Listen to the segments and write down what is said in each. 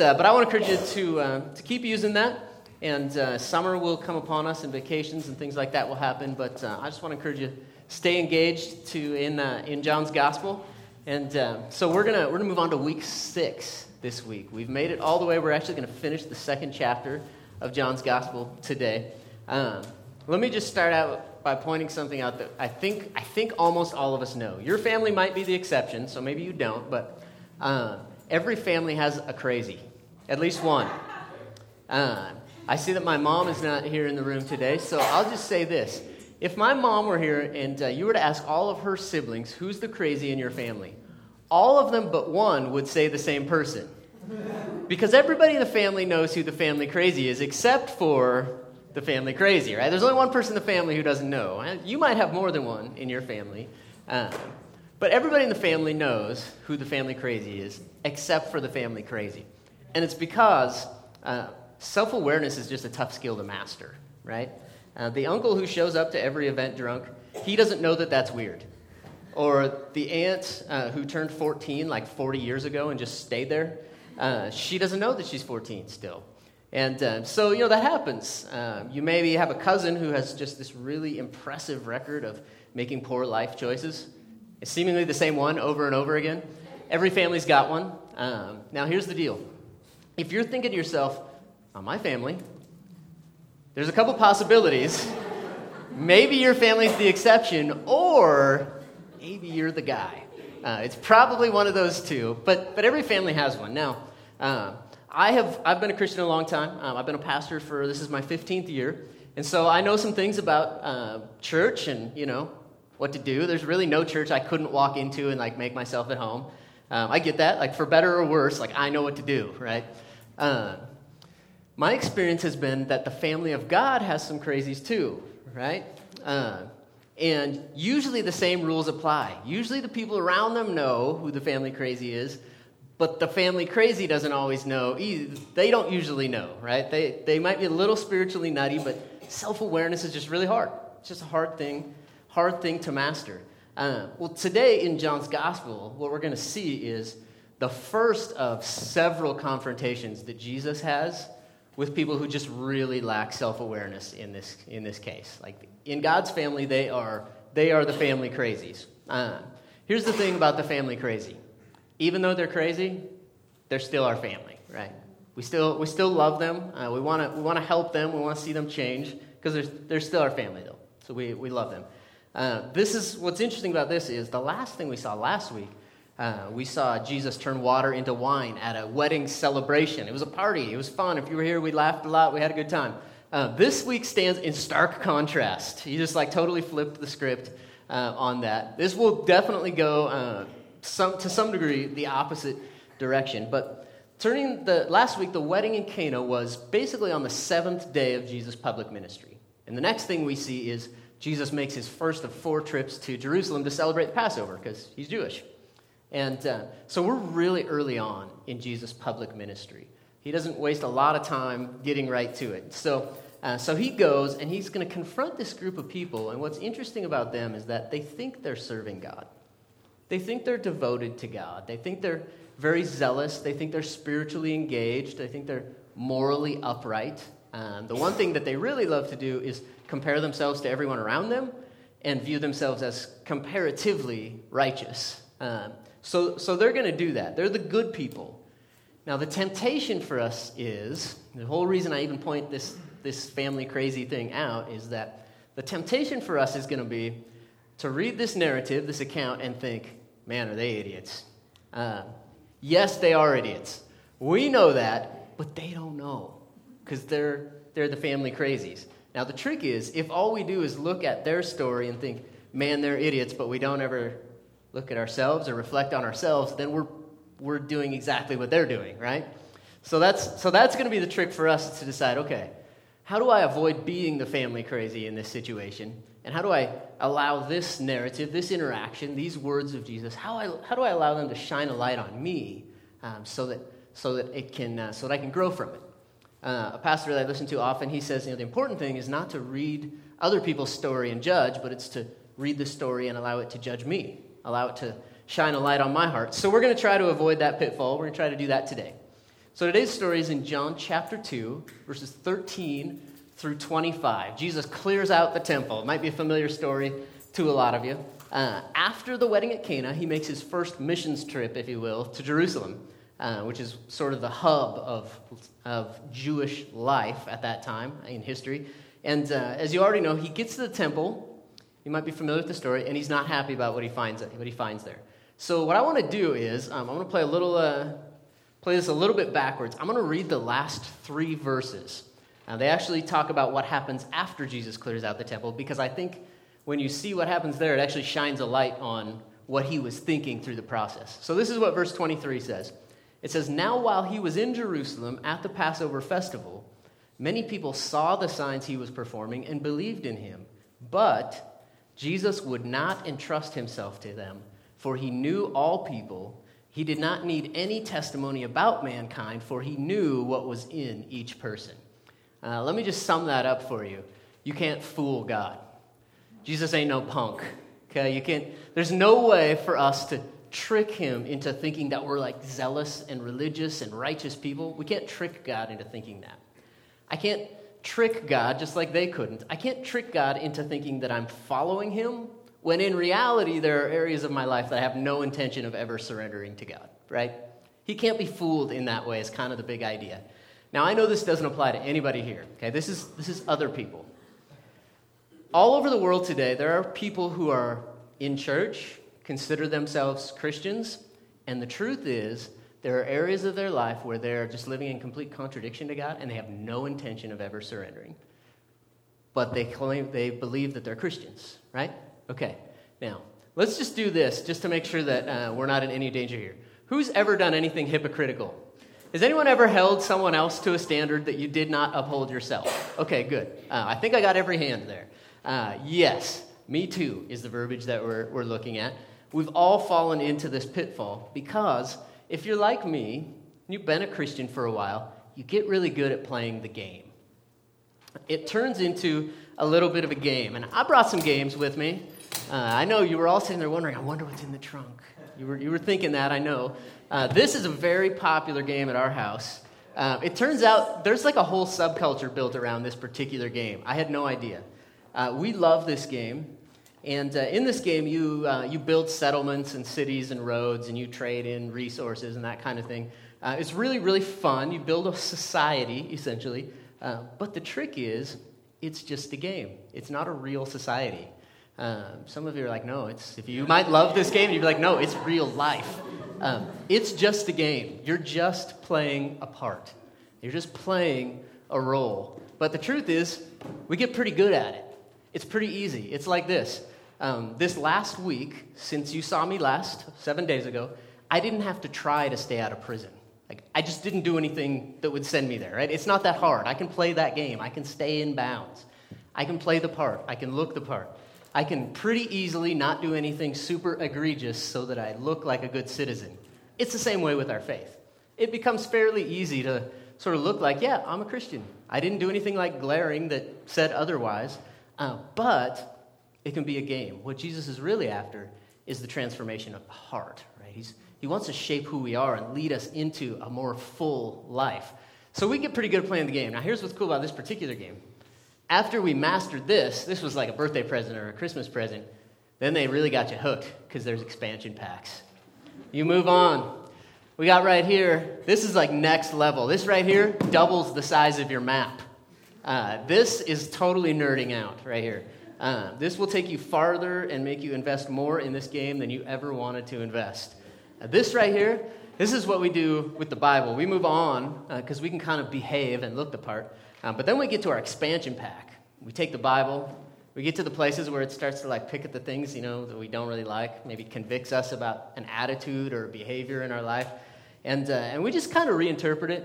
Uh, but I want to encourage you to, uh, to keep using that. And uh, summer will come upon us, and vacations and things like that will happen. But uh, I just want to encourage you stay engaged to in, uh, in John's gospel. And uh, so we're gonna we're gonna move on to week six this week. We've made it all the way. We're actually gonna finish the second chapter of John's gospel today. Um, let me just start out by pointing something out that I think I think almost all of us know. Your family might be the exception, so maybe you don't, but. Every family has a crazy, at least one. Uh, I see that my mom is not here in the room today, so I'll just say this. If my mom were here and uh, you were to ask all of her siblings, who's the crazy in your family? All of them but one would say the same person. Because everybody in the family knows who the family crazy is, except for the family crazy, right? There's only one person in the family who doesn't know. You might have more than one in your family. Uh, but everybody in the family knows who the family crazy is, except for the family crazy. And it's because uh, self awareness is just a tough skill to master, right? Uh, the uncle who shows up to every event drunk, he doesn't know that that's weird. Or the aunt uh, who turned 14 like 40 years ago and just stayed there, uh, she doesn't know that she's 14 still. And uh, so, you know, that happens. Um, you maybe have a cousin who has just this really impressive record of making poor life choices. It's seemingly the same one over and over again. Every family's got one. Um, now, here's the deal. If you're thinking to yourself, on my family, there's a couple possibilities. maybe your family's the exception, or maybe you're the guy. Uh, it's probably one of those two, but, but every family has one. Now, uh, I have, I've been a Christian a long time. Um, I've been a pastor for, this is my 15th year. And so I know some things about uh, church and, you know, what to do. There's really no church I couldn't walk into and like make myself at home. Um, I get that, like for better or worse, like I know what to do, right? Uh, my experience has been that the family of God has some crazies too, right? Uh, and usually the same rules apply. Usually the people around them know who the family crazy is, but the family crazy doesn't always know. Either. They don't usually know, right? They, they might be a little spiritually nutty, but self awareness is just really hard. It's just a hard thing hard thing to master. Uh, well, today in John's gospel, what we're going to see is the first of several confrontations that Jesus has with people who just really lack self-awareness in this, in this case. Like in God's family, they are, they are the family crazies. Uh, here's the thing about the family crazy. Even though they're crazy, they're still our family, right? We still, we still love them. Uh, we want to we wanna help them. We want to see them change because they're, they're still our family, though. So we, we love them. Uh, this is what's interesting about this is the last thing we saw last week. Uh, we saw Jesus turn water into wine at a wedding celebration. It was a party. It was fun. If you were here, we laughed a lot. We had a good time. Uh, this week stands in stark contrast. He just like totally flipped the script uh, on that. This will definitely go uh, some, to some degree the opposite direction. But turning the last week, the wedding in Cana was basically on the seventh day of Jesus' public ministry. And the next thing we see is Jesus makes his first of four trips to Jerusalem to celebrate the Passover because he's Jewish. And uh, so we're really early on in Jesus' public ministry. He doesn't waste a lot of time getting right to it. So, uh, so he goes and he's going to confront this group of people. And what's interesting about them is that they think they're serving God. They think they're devoted to God. They think they're very zealous. They think they're spiritually engaged. They think they're morally upright. Um, the one thing that they really love to do is compare themselves to everyone around them and view themselves as comparatively righteous. Um, so, so they're going to do that. They're the good people. Now, the temptation for us is the whole reason I even point this, this family crazy thing out is that the temptation for us is going to be to read this narrative, this account, and think, man, are they idiots? Uh, yes, they are idiots. We know that, but they don't know because they're, they're the family crazies. Now, the trick is if all we do is look at their story and think, man, they're idiots, but we don't ever look at ourselves or reflect on ourselves, then we're, we're doing exactly what they're doing, right? So that's, so that's going to be the trick for us to decide okay, how do I avoid being the family crazy in this situation? And how do I allow this narrative, this interaction, these words of Jesus, how, I, how do I allow them to shine a light on me um, so, that, so, that it can, uh, so that I can grow from it? uh, a pastor that I listen to often, he says, you know, the important thing is not to read other people's story and judge, but it's to read the story and allow it to judge me, allow it to shine a light on my heart. So we're going to try to avoid that pitfall. We're going to try to do that today. So today's story is in John chapter 2, verses 13 through 25. Jesus clears out the temple. It might be a familiar story to a lot of you. Uh, after the wedding at Cana, he makes his first missions trip, if you will, to Jerusalem, uh, which is sort of the hub of, of Jewish life at that time in history. And uh, as you already know, he gets to the temple. You might be familiar with the story, and he's not happy about what he finds, what he finds there. So what I want to do is um, I'm going to play a little, uh, play this a little bit backwards. I'm going to read the last three verses. Uh, they actually talk about what happens after Jesus clears out the temple because I think when you see what happens there, it actually shines a light on what he was thinking through the process. So this is what verse 23 says. It says, Now while he was in Jerusalem at the Passover festival, many people saw the signs he was performing and believed in him. But Jesus would not entrust himself to them, for he knew all people. He did not need any testimony about mankind, for he knew what was in each person. Uh, let me just sum that up for you. You can't fool God. Jesus ain't no punk. Okay, you can't. There's no way for us to trick him into thinking that we're like zealous and religious and righteous people. We can't trick God into thinking that. I can't trick God just like they couldn't. I can't trick God into thinking that I'm following him when in reality there are areas of my life that I have no intention of ever surrendering to God, right? He can't be fooled in that way, is kind of the big idea. Now, I know this doesn't apply to anybody here, okay? This is, this is other people all over the world today, there are people who are in church, consider themselves Christians, and the truth is, there are areas of their life where they're just living in complete contradiction to God and they have no intention of ever surrendering. But they claim they believe that they're Christians, right? Okay. Now, let's just do this just to make sure that uh, we're not in any danger here. Who's ever done anything hypocritical? Has anyone ever held someone else to a standard that you did not uphold yourself? Okay, good. Uh, I think I got every hand there. Uh, yes, me too is the verbiage that we're, we're looking at. We've all fallen into this pitfall because if you're like me, you've been a Christian for a while, you get really good at playing the game. It turns into a little bit of a game. And I brought some games with me. Uh, I know you were all sitting there wondering, I wonder what's in the trunk. You were, you were thinking that, I know. Uh, this is a very popular game at our house. Uh, it turns out there's like a whole subculture built around this particular game. I had no idea. Uh, we love this game. And uh, in this game, you, uh, you build settlements and cities and roads, and you trade in resources and that kind of thing. Uh, it's really, really fun. You build a society, essentially. Uh, but the trick is, it's just a game, it's not a real society. Um, some of you are like, no, it's, if you might love this game, you'd be like, no, it's real life. Um, it's just a game. You're just playing a part, you're just playing a role. But the truth is, we get pretty good at it. It's pretty easy. It's like this. Um, this last week, since you saw me last, seven days ago, I didn't have to try to stay out of prison. Like, I just didn't do anything that would send me there, right? It's not that hard. I can play that game. I can stay in bounds. I can play the part. I can look the part. I can pretty easily not do anything super egregious so that I look like a good citizen. It's the same way with our faith. It becomes fairly easy to sort of look like, yeah, I'm a Christian. I didn't do anything like glaring that said otherwise. Uh, but it can be a game. What Jesus is really after is the transformation of the heart, right? He's, he wants to shape who we are and lead us into a more full life. So we get pretty good at playing the game. Now, here's what's cool about this particular game. After we mastered this, this was like a birthday present or a Christmas present, then they really got you hooked because there's expansion packs. You move on. We got right here, this is like next level. This right here doubles the size of your map. Uh, this is totally nerding out right here. Uh, this will take you farther and make you invest more in this game than you ever wanted to invest. Uh, this right here, this is what we do with the Bible. We move on because uh, we can kind of behave and look the part. Uh, but then we get to our expansion pack. We take the Bible, we get to the places where it starts to like pick at the things you know that we don't really like maybe convicts us about an attitude or behavior in our life and, uh, and we just kind of reinterpret it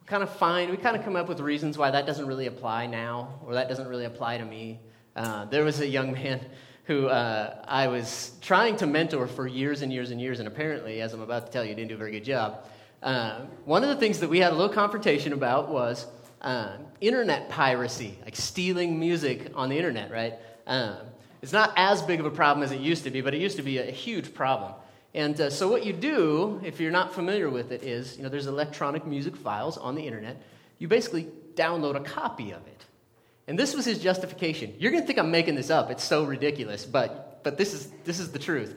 We kind of find, we kind of come up with reasons why that doesn't really apply now, or that doesn't really apply to me. Uh, there was a young man who uh, I was trying to mentor for years and years and years, and apparently, as I'm about to tell you, didn't do a very good job. Uh, one of the things that we had a little confrontation about was uh, internet piracy, like stealing music on the internet, right? Um, it's not as big of a problem as it used to be, but it used to be a huge problem. And uh, so, what you do, if you're not familiar with it, is you know, there's electronic music files on the internet. You basically download a copy of it. And this was his justification. You're going to think I'm making this up. It's so ridiculous, but, but this, is, this is the truth.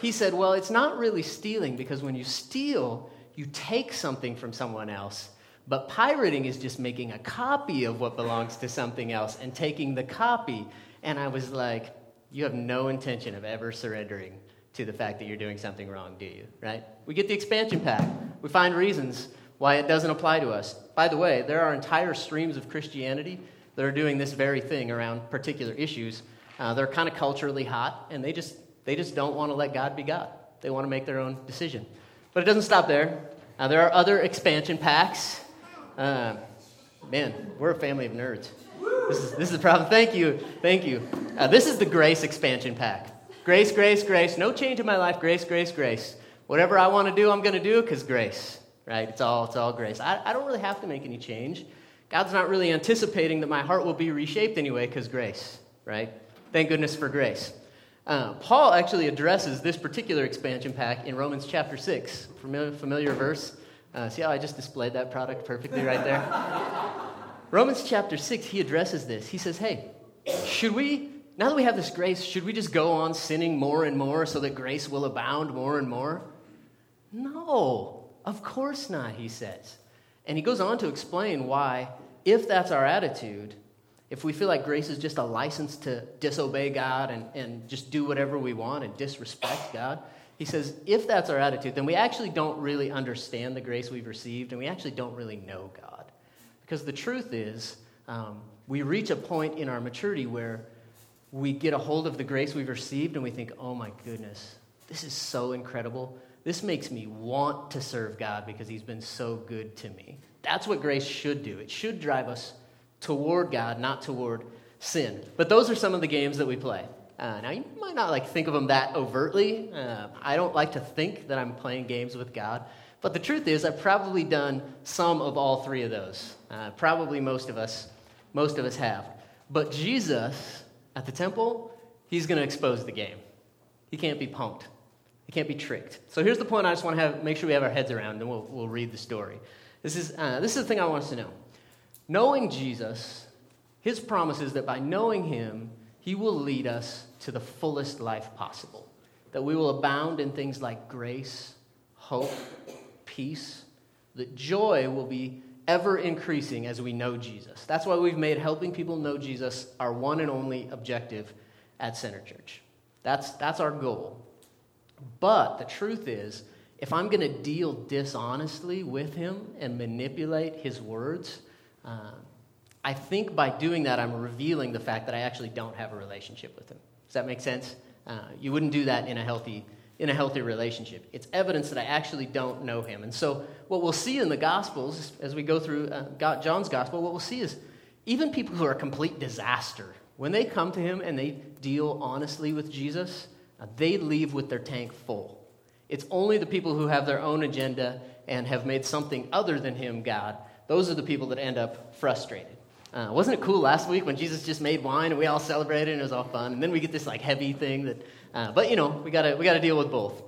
He said, Well, it's not really stealing because when you steal, you take something from someone else. But pirating is just making a copy of what belongs to something else and taking the copy. And I was like, You have no intention of ever surrendering to the fact that you're doing something wrong, do you? Right? We get the expansion pack. We find reasons why it doesn't apply to us. By the way, there are entire streams of Christianity that are doing this very thing around particular issues. Uh, they're kind of culturally hot, and they just, they just don't want to let God be God. They want to make their own decision. But it doesn't stop there. Uh, there are other expansion packs. Uh, man, we're a family of nerds. This is, this is the problem. Thank you. Thank you. Uh, this is the grace expansion pack. Grace, grace, grace. No change in my life. Grace, grace, grace. Whatever I want to do, I'm going to do because grace, right? It's all, it's all grace. I, I don't really have to make any change. God's not really anticipating that my heart will be reshaped anyway because grace, right? Thank goodness for grace. Uh, Paul actually addresses this particular expansion pack in Romans chapter 6. Familiar, familiar verse? Uh, see how I just displayed that product perfectly right there? Romans chapter 6, he addresses this. He says, Hey, should we now that we have this grace, should we just go on sinning more and more so that grace will abound more and more? No, of course not, he says. And he goes on to explain why, if that's our attitude, if we feel like grace is just a license to disobey God and, and just do whatever we want and disrespect God, he says, if that's our attitude, then we actually don't really understand the grace we've received and we actually don't really know God. Because the truth is, um, we reach a point in our maturity where we get a hold of the grace we've received and we think, oh my goodness, this is so incredible. This makes me want to serve God because He's been so good to me. That's what grace should do. It should drive us toward God, not toward sin. But those are some of the games that we play. Uh, now, you might not like think of them that overtly. Uh, I don't like to think that I'm playing games with God. But the truth is, I've probably done some of all three of those. Uh, probably most of us, most of us have. But Jesus at the temple, he's going to expose the game. He can't be punked. He can't be tricked. So here's the point I just want to have, make sure we have our heads around, and we'll, we'll read the story. This is, uh, this is the thing I want us to know. Knowing Jesus, his promise is that by knowing him, he will lead us to the fullest life possible. That we will abound in things like grace, hope, peace. That joy will be ever increasing as we know Jesus. That's why we've made helping people know Jesus our one and only objective at Center Church. That's, that's our goal. But the truth is, if I'm going to deal dishonestly with him and manipulate his words, uh, I think by doing that, I'm revealing the fact that I actually don't have a relationship with him. Does that make sense? Uh, you wouldn't do that in a healthy in a healthy relationship. It's evidence that I actually don't know him. And so, what we'll see in the Gospels as we go through uh, John's Gospel, what we'll see is even people who are a complete disaster, when they come to him and they deal honestly with Jesus, uh, they leave with their tank full. It's only the people who have their own agenda and have made something other than him God. Those are the people that end up frustrated. Uh, wasn't it cool last week when Jesus just made wine and we all celebrated and it was all fun? And then we get this like heavy thing that uh, but you know, we gotta, we gotta deal with both.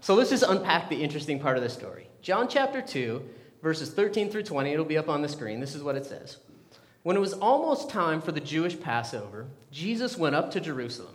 So let's just unpack the interesting part of the story. John chapter 2, verses 13 through 20, it'll be up on the screen. This is what it says. When it was almost time for the Jewish Passover, Jesus went up to Jerusalem.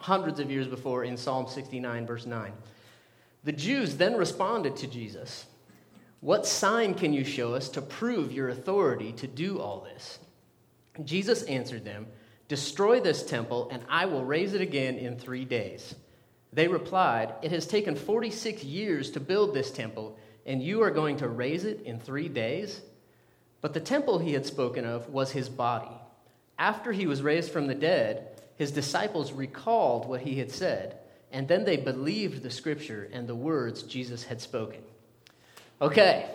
hundreds of years before in Psalm 69, verse 9. The Jews then responded to Jesus, What sign can you show us to prove your authority to do all this? Jesus answered them, Destroy this temple, and I will raise it again in three days. They replied, It has taken 46 years to build this temple, and you are going to raise it in three days? But the temple he had spoken of was his body. After he was raised from the dead, his disciples recalled what he had said, and then they believed the scripture and the words Jesus had spoken. Okay,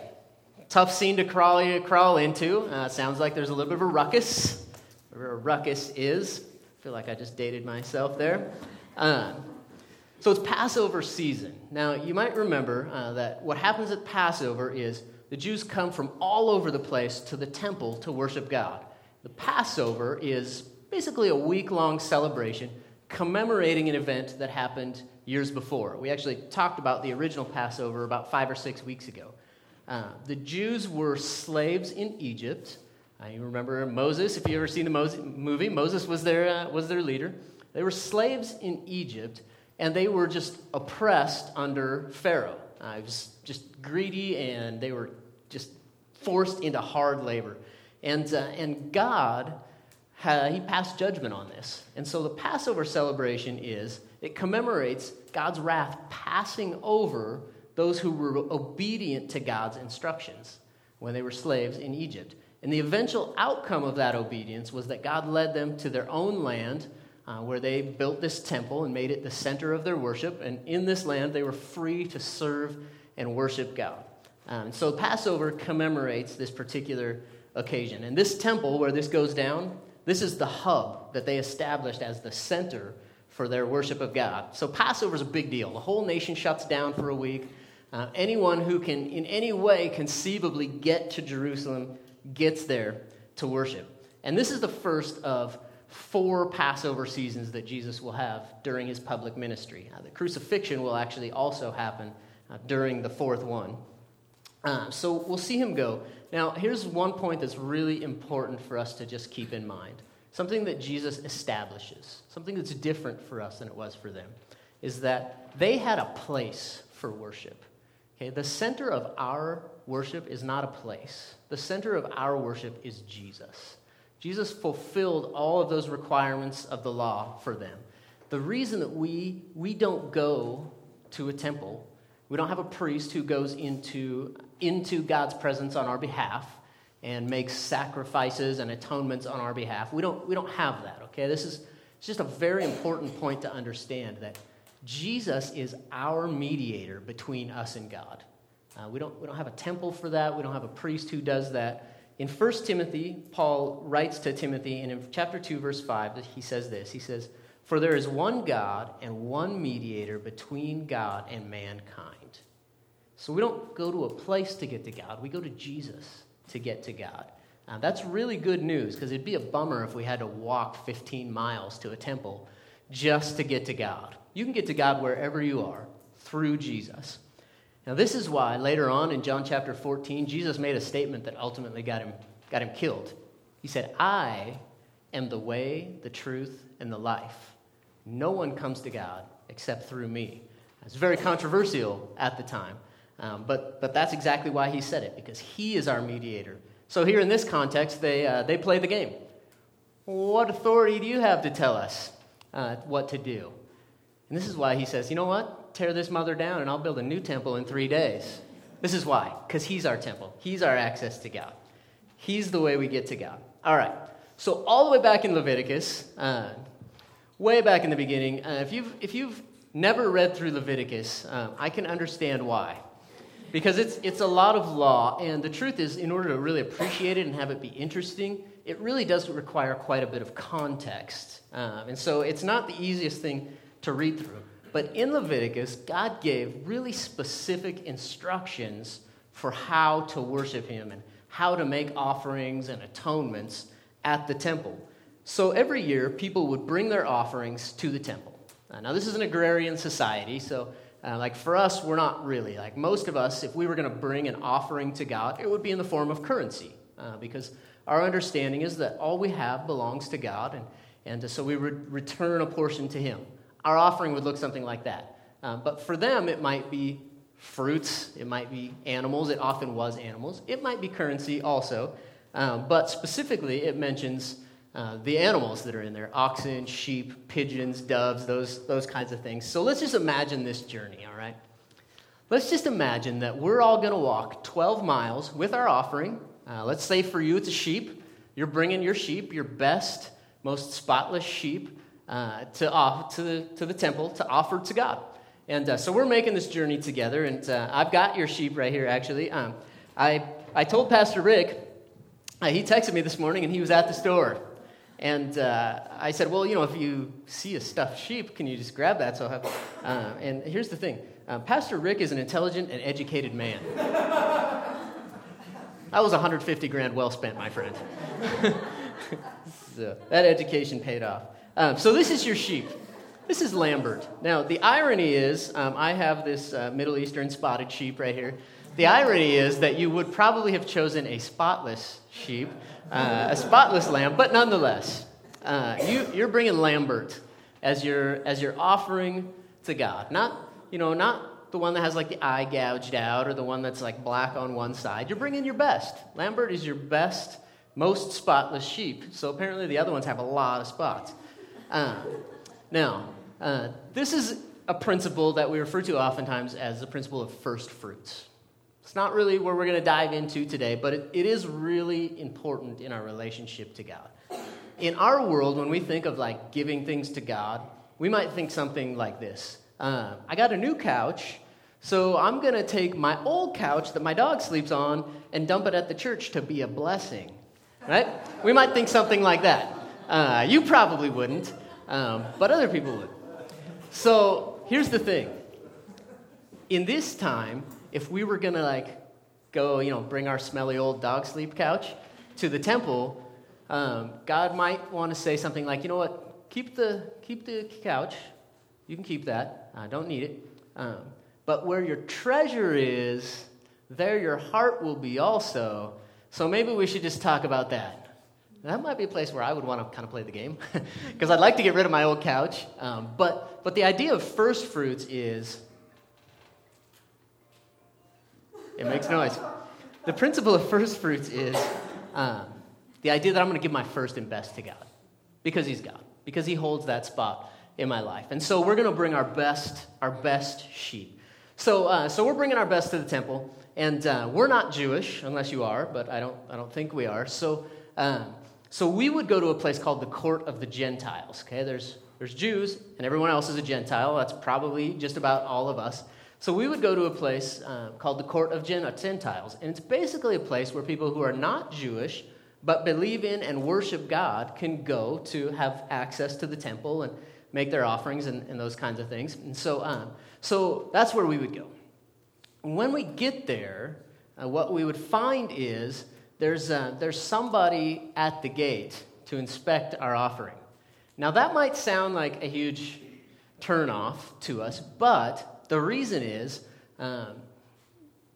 tough scene to crawl, crawl into. Uh, sounds like there's a little bit of a ruckus. Whatever a ruckus is. I feel like I just dated myself there. Um, so it's Passover season. Now, you might remember uh, that what happens at Passover is the Jews come from all over the place to the temple to worship God. The Passover is basically a week long celebration commemorating an event that happened years before. We actually talked about the original Passover about five or six weeks ago. Uh, the Jews were slaves in Egypt. Uh, you remember Moses, if you've ever seen the Moses movie, Moses was their, uh, was their leader. They were slaves in Egypt, and they were just oppressed under Pharaoh. Uh, was just greedy, and they were just forced into hard labor. And, uh, and God, he passed judgment on this. And so the Passover celebration is, it commemorates God's wrath passing over those who were obedient to God's instructions when they were slaves in Egypt. And the eventual outcome of that obedience was that God led them to their own land uh, where they built this temple and made it the center of their worship. And in this land, they were free to serve and worship God. Um, so Passover commemorates this particular occasion. And this temple, where this goes down, this is the hub that they established as the center for their worship of God. So Passover is a big deal. The whole nation shuts down for a week. Uh, anyone who can, in any way, conceivably get to Jerusalem gets there to worship. And this is the first of four Passover seasons that Jesus will have during his public ministry. Uh, the crucifixion will actually also happen uh, during the fourth one. Uh, so we'll see him go. Now, here's one point that's really important for us to just keep in mind something that Jesus establishes, something that's different for us than it was for them, is that they had a place for worship. Okay, the center of our worship is not a place. The center of our worship is Jesus. Jesus fulfilled all of those requirements of the law for them. The reason that we, we don't go to a temple, we don't have a priest who goes into, into God's presence on our behalf and makes sacrifices and atonements on our behalf. We don't, we don't have that, okay? This is it's just a very important point to understand that Jesus is our mediator between us and God. Uh, we, don't, we don't have a temple for that. We don't have a priest who does that. In 1 Timothy, Paul writes to Timothy, and in chapter 2, verse 5, he says this He says, For there is one God and one mediator between God and mankind. So we don't go to a place to get to God, we go to Jesus to get to God. Now, that's really good news because it'd be a bummer if we had to walk 15 miles to a temple just to get to God. You can get to God wherever you are through Jesus. Now, this is why later on in John chapter 14, Jesus made a statement that ultimately got him, got him killed. He said, I am the way, the truth, and the life. No one comes to God except through me. It's very controversial at the time, um, but, but that's exactly why he said it, because he is our mediator. So, here in this context, they, uh, they play the game. What authority do you have to tell us uh, what to do? And this is why he says, you know what? Tear this mother down and I'll build a new temple in three days. This is why, because he's our temple, he's our access to God. He's the way we get to God. All right. So, all the way back in Leviticus, uh, way back in the beginning, uh, if, you've, if you've never read through Leviticus, uh, I can understand why. Because it's, it's a lot of law, and the truth is, in order to really appreciate it and have it be interesting, it really does require quite a bit of context. Um, and so, it's not the easiest thing to read through. But in Leviticus, God gave really specific instructions for how to worship Him and how to make offerings and atonements at the temple. So every year, people would bring their offerings to the temple. Uh, now, this is an agrarian society, so uh, like for us, we're not really. Like most of us, if we were going to bring an offering to God, it would be in the form of currency, uh, because our understanding is that all we have belongs to God, and, and so we would return a portion to Him. Our offering would look something like that. Um, but for them, it might be fruits, it might be animals, it often was animals, it might be currency also. Um, but specifically, it mentions uh, the animals that are in there oxen, sheep, pigeons, doves, those, those kinds of things. So let's just imagine this journey, all right? Let's just imagine that we're all going to walk 12 miles with our offering. Uh, let's say for you it's a sheep. You're bringing your sheep, your best, most spotless sheep uh, to, off, to, the, to the temple to offer to God. And uh, so we're making this journey together, and uh, I've got your sheep right here, actually. Um, I, I told Pastor Rick, he texted me this morning, and he was at the store. And uh, I said, Well, you know, if you see a stuffed sheep, can you just grab that? So, have, uh, and here's the thing Pastor Rick is an intelligent and educated man. that was 150 grand well spent, my friend. so, that education paid off. Um, so, this is your sheep. This is Lambert. Now, the irony is, um, I have this uh, Middle Eastern spotted sheep right here. The irony is that you would probably have chosen a spotless sheep, uh, a spotless lamb, but nonetheless, uh, you, you're bringing Lambert as your, as your offering to God. Not, you know, not the one that has like the eye gouged out or the one that's like black on one side. You're bringing your best. Lambert is your best, most spotless sheep. So apparently the other ones have a lot of spots. Uh, now, uh, this is a principle that we refer to oftentimes as the principle of first fruits. It's not really where we're going to dive into today, but it, it is really important in our relationship to God. In our world, when we think of like giving things to God, we might think something like this uh, I got a new couch, so I'm going to take my old couch that my dog sleeps on and dump it at the church to be a blessing. Right? We might think something like that. Uh, you probably wouldn't, um, but other people would. So here's the thing. In this time, if we were gonna like go, you know, bring our smelly old dog sleep couch to the temple, um, God might want to say something like, you know what, keep the keep the couch, you can keep that. I don't need it. Um, but where your treasure is, there your heart will be also. So maybe we should just talk about that. That might be a place where I would want to kind of play the game because I'd like to get rid of my old couch. Um, but, but the idea of first fruits is it makes noise. The principle of first fruits is um, the idea that I'm going to give my first and best to God because He's God, because He holds that spot in my life. And so we're going to bring our best, our best sheep. So, uh, so we're bringing our best to the temple, and uh, we're not Jewish unless you are, but I don't, I don't think we are. So. Um, so we would go to a place called the Court of the Gentiles. Okay, there's, there's Jews, and everyone else is a Gentile. That's probably just about all of us. So we would go to a place uh, called the Court of Gentiles. And it's basically a place where people who are not Jewish but believe in and worship God can go to have access to the temple and make their offerings and, and those kinds of things. And so, um, so that's where we would go. When we get there, uh, what we would find is there's, uh, there's somebody at the gate to inspect our offering. Now, that might sound like a huge turnoff to us, but the reason is um,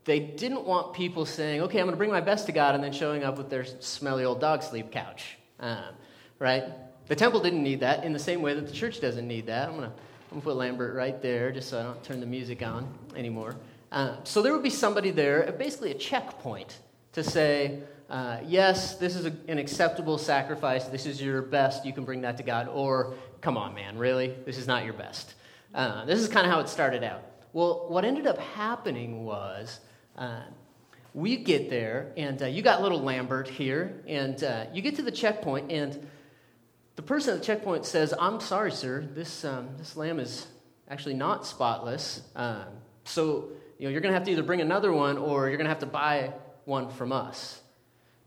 they didn't want people saying, okay, I'm going to bring my best to God, and then showing up with their smelly old dog sleep couch. Um, right? The temple didn't need that in the same way that the church doesn't need that. I'm going to I'm gonna put Lambert right there just so I don't turn the music on anymore. Uh, so there would be somebody there, basically a checkpoint to say, uh, yes, this is a, an acceptable sacrifice. This is your best. You can bring that to God. Or, come on, man, really? This is not your best. Uh, this is kind of how it started out. Well, what ended up happening was uh, we get there, and uh, you got little Lambert here, and uh, you get to the checkpoint, and the person at the checkpoint says, I'm sorry, sir, this, um, this lamb is actually not spotless. Um, so, you know, you're going to have to either bring another one or you're going to have to buy one from us.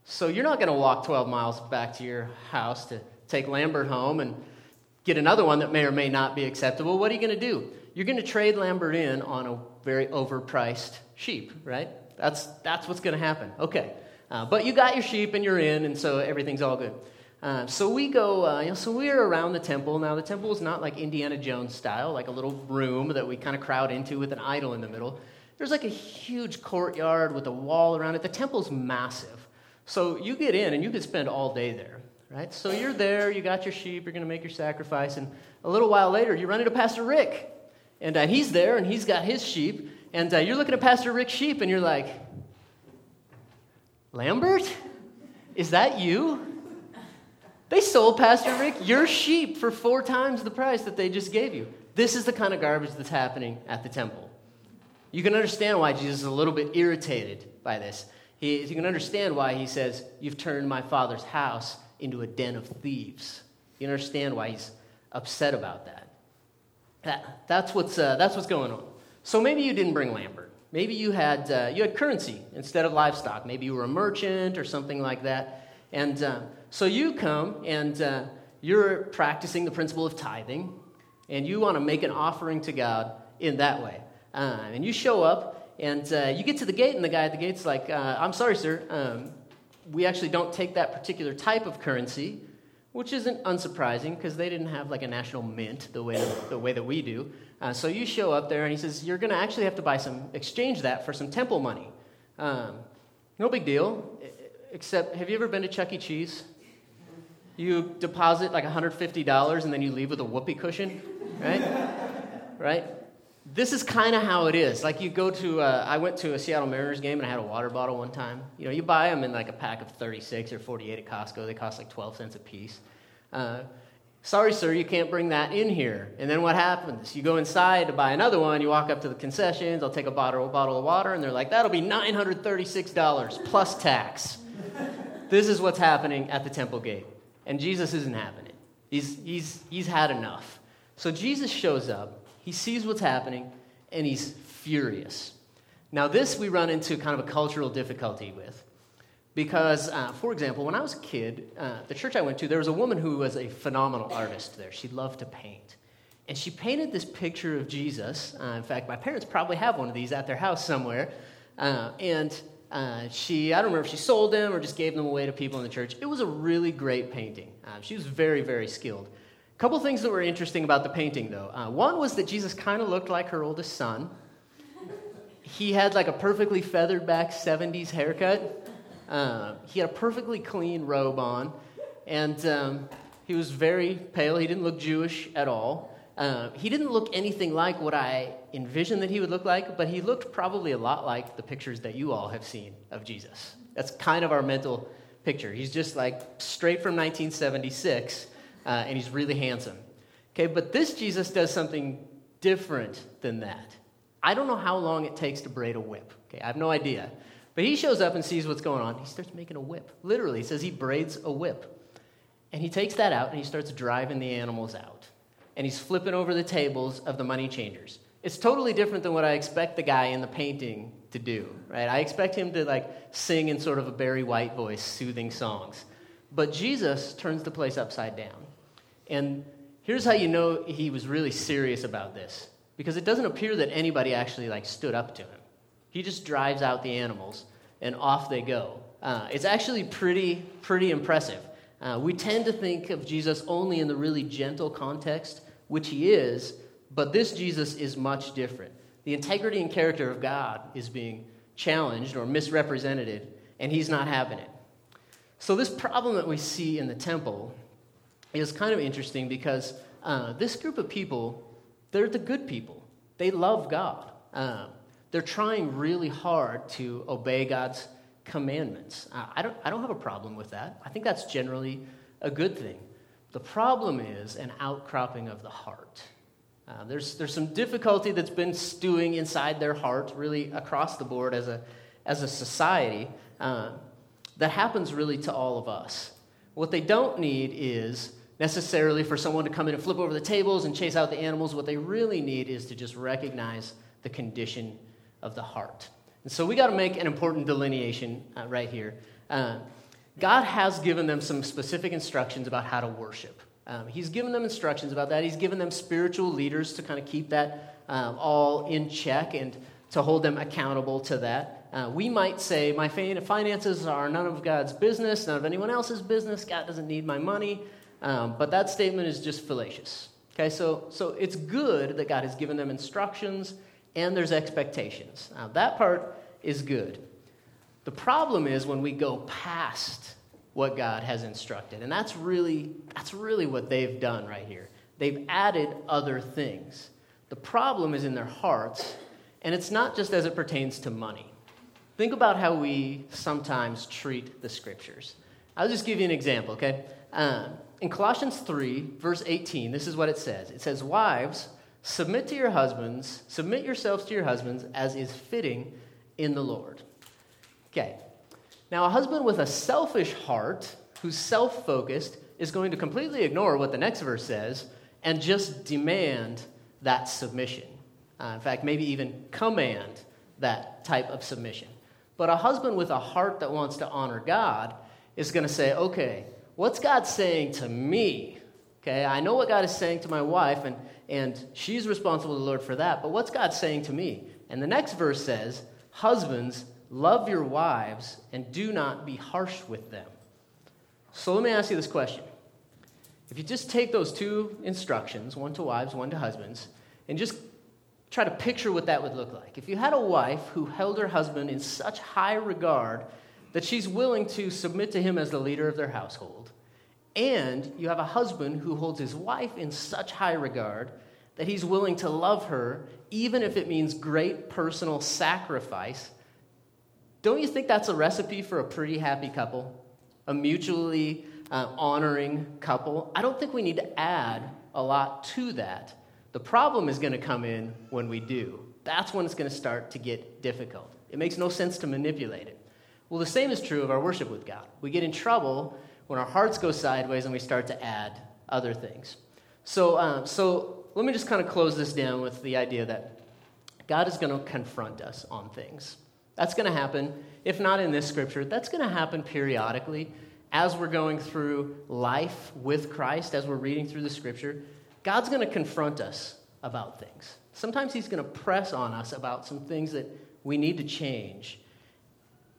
So you're not going to walk 12 miles back to your house to take Lambert home and get another one that may or may not be acceptable. What are you going to do? You're going to trade Lambert in on a very overpriced sheep, right? That's, that's what's going to happen. Okay. Uh, but you got your sheep and you're in, and so everything's all good. Uh, so we go, uh, you know, so we're around the temple. Now, the temple is not like Indiana Jones style, like a little room that we kind of crowd into with an idol in the middle. There's like a huge courtyard with a wall around it. The temple's massive. So you get in and you could spend all day there, right? So you're there, you got your sheep, you're going to make your sacrifice, and a little while later you run into Pastor Rick. And uh, he's there and he's got his sheep, and uh, you're looking at Pastor Rick's sheep and you're like, Lambert? Is that you? They sold Pastor Rick your sheep for four times the price that they just gave you. This is the kind of garbage that's happening at the temple. You can understand why Jesus is a little bit irritated by this. He, you can understand why he says, You've turned my father's house into a den of thieves. You understand why he's upset about that. that that's, what's, uh, that's what's going on. So maybe you didn't bring Lambert. Maybe you had, uh, you had currency instead of livestock. Maybe you were a merchant or something like that. And uh, so you come and uh, you're practicing the principle of tithing, and you want to make an offering to God in that way. Uh, and you show up, and uh, you get to the gate, and the guy at the gate's like, uh, I'm sorry, sir. Um, we actually don't take that particular type of currency, which isn't unsurprising because they didn't have like a national mint the way, the way that we do. Uh, so you show up there, and he says, You're going to actually have to buy some, exchange that for some temple money. Um, no big deal, except have you ever been to Chuck E. Cheese? You deposit like $150 and then you leave with a whoopee cushion, right? right? This is kind of how it is. Like you go to, uh, I went to a Seattle Mariners game and I had a water bottle one time. You know, you buy them in like a pack of 36 or 48 at Costco. They cost like 12 cents a piece. Uh, Sorry, sir, you can't bring that in here. And then what happens? You go inside to buy another one, you walk up to the concessions, they'll take a bottle, a bottle of water, and they're like, that'll be $936 plus tax. this is what's happening at the temple gate. And Jesus isn't having it. He's, he's, he's had enough. So Jesus shows up, he sees what's happening, and he's furious. Now, this we run into kind of a cultural difficulty with. Because, uh, for example, when I was a kid, uh, the church I went to, there was a woman who was a phenomenal artist there. She loved to paint. And she painted this picture of Jesus. Uh, in fact, my parents probably have one of these at their house somewhere. Uh, and uh, she, I don't remember if she sold them or just gave them away to people in the church. It was a really great painting. Uh, she was very, very skilled. Couple things that were interesting about the painting, though. one was that Jesus kind of looked like her oldest son. He had like a perfectly feathered back 70s haircut. Uh, he had a perfectly clean robe on, and um, he was very pale. He didn't look Jewish at all. Uh, he didn't look anything like what I envisioned that he would look like, but he looked probably a lot like the pictures that you all have seen of Jesus. That's kind of our mental picture. He's just like straight from 1976, uh, and he's really handsome. Okay, but this Jesus does something different than that. I don't know how long it takes to braid a whip. Okay, I have no idea. But he shows up and sees what's going on. He starts making a whip. Literally, he says he braids a whip. And he takes that out and he starts driving the animals out. And he's flipping over the tables of the money changers. It's totally different than what I expect the guy in the painting to do, right? I expect him to like sing in sort of a Barry White voice, soothing songs. But Jesus turns the place upside down. And here's how you know he was really serious about this. Because it doesn't appear that anybody actually like stood up to him. He just drives out the animals and off they go. Uh, it's actually pretty, pretty impressive. Uh, we tend to think of Jesus only in the really gentle context, which he is, but this Jesus is much different. The integrity and character of God is being challenged or misrepresented, and he's not having it. So, this problem that we see in the temple is kind of interesting because uh, this group of people, they're the good people. They love God. Um, they're trying really hard to obey God's commandments. I don't, I don't have a problem with that. I think that's generally a good thing. The problem is an outcropping of the heart. Uh, there's, there's some difficulty that's been stewing inside their heart, really across the board as a, as a society, uh, that happens really to all of us. What they don't need is necessarily for someone to come in and flip over the tables and chase out the animals. What they really need is to just recognize the condition of the heart. And so we got to make an important delineation uh, right here. Uh, God has given them some specific instructions about how to worship. Um, he's given them instructions about that. He's given them spiritual leaders to kind of keep that um, all in check and to hold them accountable to that. Uh, we might say, My finances are none of God's business, none of anyone else's business. God doesn't need my money. Um, but that statement is just fallacious. Okay, so, so it's good that God has given them instructions and there's expectations. Now, that part is good. The problem is when we go past what God has instructed. And that's really, that's really what they've done right here. They've added other things. The problem is in their hearts, and it's not just as it pertains to money. Think about how we sometimes treat the scriptures. I'll just give you an example, okay? Um, in Colossians 3, verse 18, this is what it says it says, Wives, Submit to your husbands, submit yourselves to your husbands as is fitting in the Lord. Okay. Now, a husband with a selfish heart, who's self focused, is going to completely ignore what the next verse says and just demand that submission. Uh, in fact, maybe even command that type of submission. But a husband with a heart that wants to honor God is going to say, okay, what's God saying to me? Okay, I know what God is saying to my wife, and, and she's responsible to the Lord for that, but what's God saying to me? And the next verse says, Husbands, love your wives and do not be harsh with them. So let me ask you this question. If you just take those two instructions, one to wives, one to husbands, and just try to picture what that would look like. If you had a wife who held her husband in such high regard that she's willing to submit to him as the leader of their household, and you have a husband who holds his wife in such high regard that he's willing to love her, even if it means great personal sacrifice, don't you think that's a recipe for a pretty happy couple? A mutually uh, honoring couple? I don't think we need to add a lot to that. The problem is going to come in when we do. That's when it's going to start to get difficult. It makes no sense to manipulate it. Well, the same is true of our worship with God. We get in trouble when our hearts go sideways and we start to add other things. So, um, so let me just kind of close this down with the idea that God is going to confront us on things. That's going to happen, if not in this scripture, that's going to happen periodically as we're going through life with Christ, as we're reading through the scripture. God's going to confront us about things. Sometimes He's going to press on us about some things that we need to change.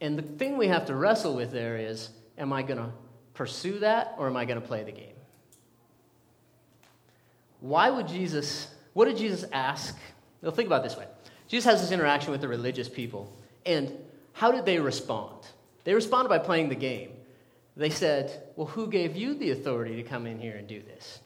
And the thing we have to wrestle with there is am I going to pursue that or am I going to play the game? Why would Jesus, what did Jesus ask? Well, think about this way Jesus has this interaction with the religious people, and how did they respond? They responded by playing the game. They said, Well, who gave you the authority to come in here and do this?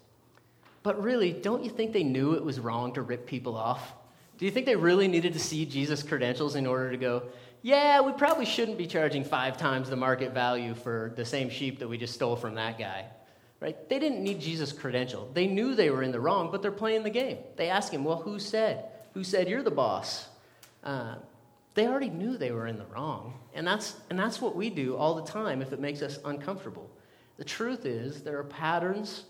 But really, don't you think they knew it was wrong to rip people off? Do you think they really needed to see Jesus' credentials in order to go, yeah, we probably shouldn't be charging five times the market value for the same sheep that we just stole from that guy? Right? They didn't need Jesus' credential. They knew they were in the wrong, but they're playing the game. They ask him, well, who said? Who said you're the boss? Uh, they already knew they were in the wrong. And that's, and that's what we do all the time if it makes us uncomfortable. The truth is, there are patterns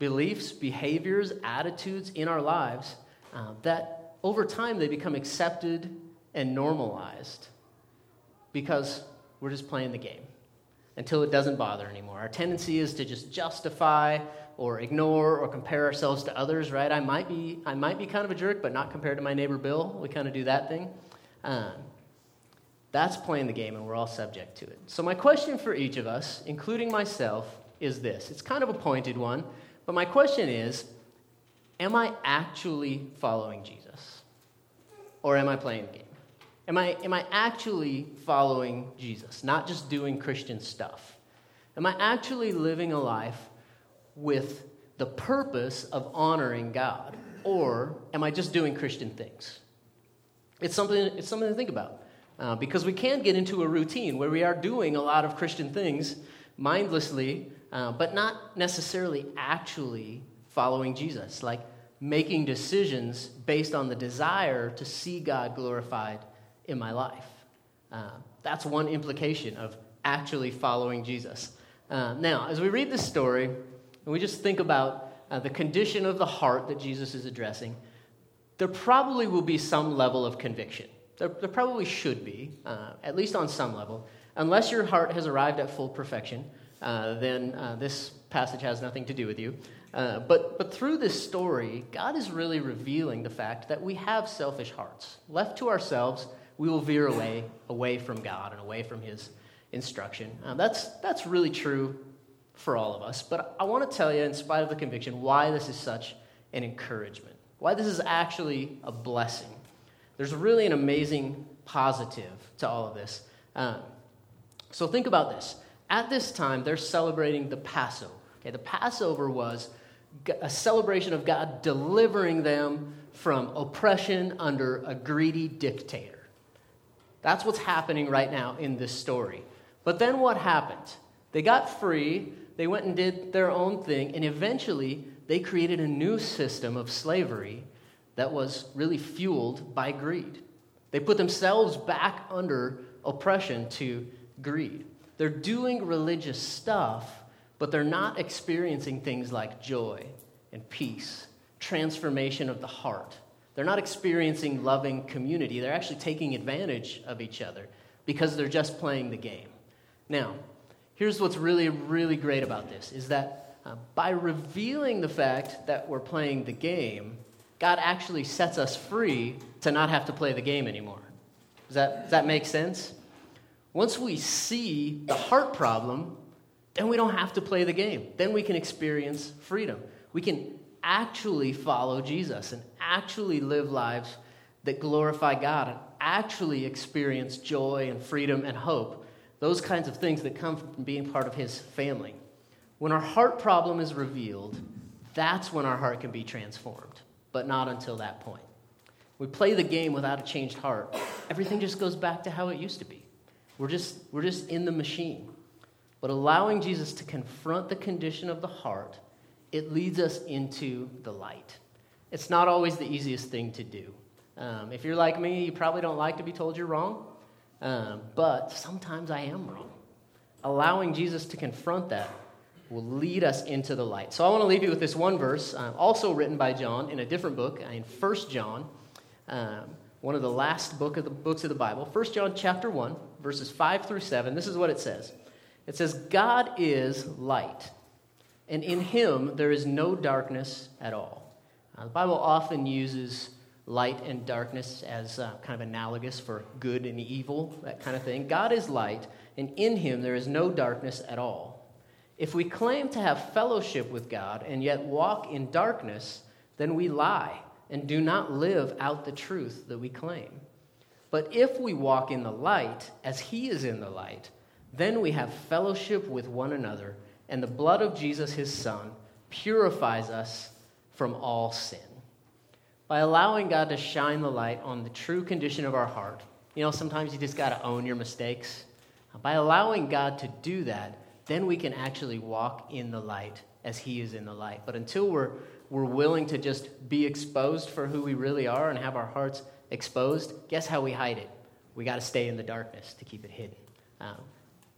beliefs, behaviors, attitudes in our lives uh, that over time they become accepted and normalized because we're just playing the game until it doesn't bother anymore. Our tendency is to just justify or ignore or compare ourselves to others, right? I might be, I might be kind of a jerk, but not compared to my neighbor Bill. We kind of do that thing. Um, that's playing the game, and we're all subject to it. So, my question for each of us, including myself, is this it's kind of a pointed one. But my question is Am I actually following Jesus? Or am I playing the game? Am I, am I actually following Jesus, not just doing Christian stuff? Am I actually living a life with the purpose of honoring God? Or am I just doing Christian things? It's something, it's something to think about. Uh, because we can get into a routine where we are doing a lot of Christian things mindlessly uh, but not necessarily actually following Jesus, like making decisions based on the desire to see God glorified in my life. Uh, that's one implication of actually following Jesus. Uh, now, as we read this story, and we just think about uh, the condition of the heart that Jesus is addressing, there probably will be some level of conviction. There, there probably should be, uh, at least on some level, unless your heart has arrived at full perfection. Uh, then uh, this passage has nothing to do with you. Uh, but, but through this story, God is really revealing the fact that we have selfish hearts. Left to ourselves, we will veer away, away from God and away from His instruction. Uh, that's, that's really true for all of us. But I want to tell you, in spite of the conviction, why this is such an encouragement, why this is actually a blessing. There's really an amazing positive to all of this. Uh, so think about this at this time, they're celebrating the Passover. Okay, the Passover was a celebration of God delivering them from oppression under a greedy dictator. That's what's happening right now in this story. But then what happened? They got free, they went and did their own thing, and eventually they created a new system of slavery that was really fueled by greed. They put themselves back under oppression to greed. They're doing religious stuff, but they're not experiencing things like joy and peace transformation of the heart. They're not experiencing loving community. They're actually taking advantage of each other because they're just playing the game. Now, here's what's really, really great about this is that uh, by revealing the fact that we're playing the game, God actually sets us free to not have to play the game anymore. Does that, does that make sense? Once we see the heart problem, then we don't have to play the game. Then we can experience freedom. We can actually follow Jesus and actually live lives that glorify God and actually experience joy and freedom and hope. Those kinds of things that come from being part of His family. When our heart problem is revealed, that's when our heart can be transformed, but not until that point. We play the game without a changed heart. Everything just goes back to how it used to be. We're just, we're just in the machine. But allowing Jesus to confront the condition of the heart it leads us into the light. It's not always the easiest thing to do. Um, if you're like me, you probably don't like to be told you're wrong, um, but sometimes I am wrong. Allowing Jesus to confront that will lead us into the light. So I want to leave you with this one verse, uh, also written by John in a different book, in 1 John, um, one of the last book of the books of the Bible. 1 John chapter 1, verses 5 through 7. This is what it says. It says, God is light and in him there is no darkness at all. the Bible often uses light and darkness as uh, kind of analogous for good and evil, that kind of thing. God is light, and in him there is no darkness at all. If we claim to have fellowship with God and yet walk in darkness, then we lie and do not live out the truth that we claim. But if we walk in the light as he is in the light, then we have fellowship with one another and the blood of Jesus, his son, purifies us from all sin. By allowing God to shine the light on the true condition of our heart, you know, sometimes you just got to own your mistakes. By allowing God to do that, then we can actually walk in the light as He is in the light. But until we're, we're willing to just be exposed for who we really are and have our hearts exposed, guess how we hide it? We got to stay in the darkness to keep it hidden. Um,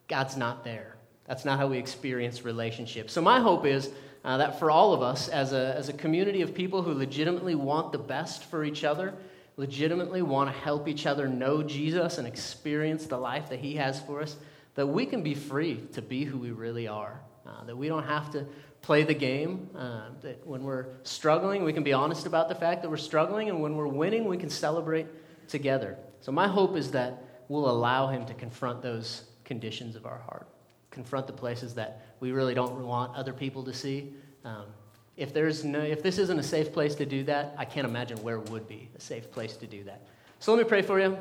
God's not there. That's not how we experience relationships. So, my hope is uh, that for all of us, as a, as a community of people who legitimately want the best for each other, legitimately want to help each other know Jesus and experience the life that He has for us, that we can be free to be who we really are. Uh, that we don't have to play the game. Uh, that when we're struggling, we can be honest about the fact that we're struggling, and when we're winning, we can celebrate together. So, my hope is that we'll allow Him to confront those conditions of our heart confront the places that we really don't want other people to see. Um, if, there's no, if this isn't a safe place to do that, I can't imagine where would be a safe place to do that. So let me pray for you.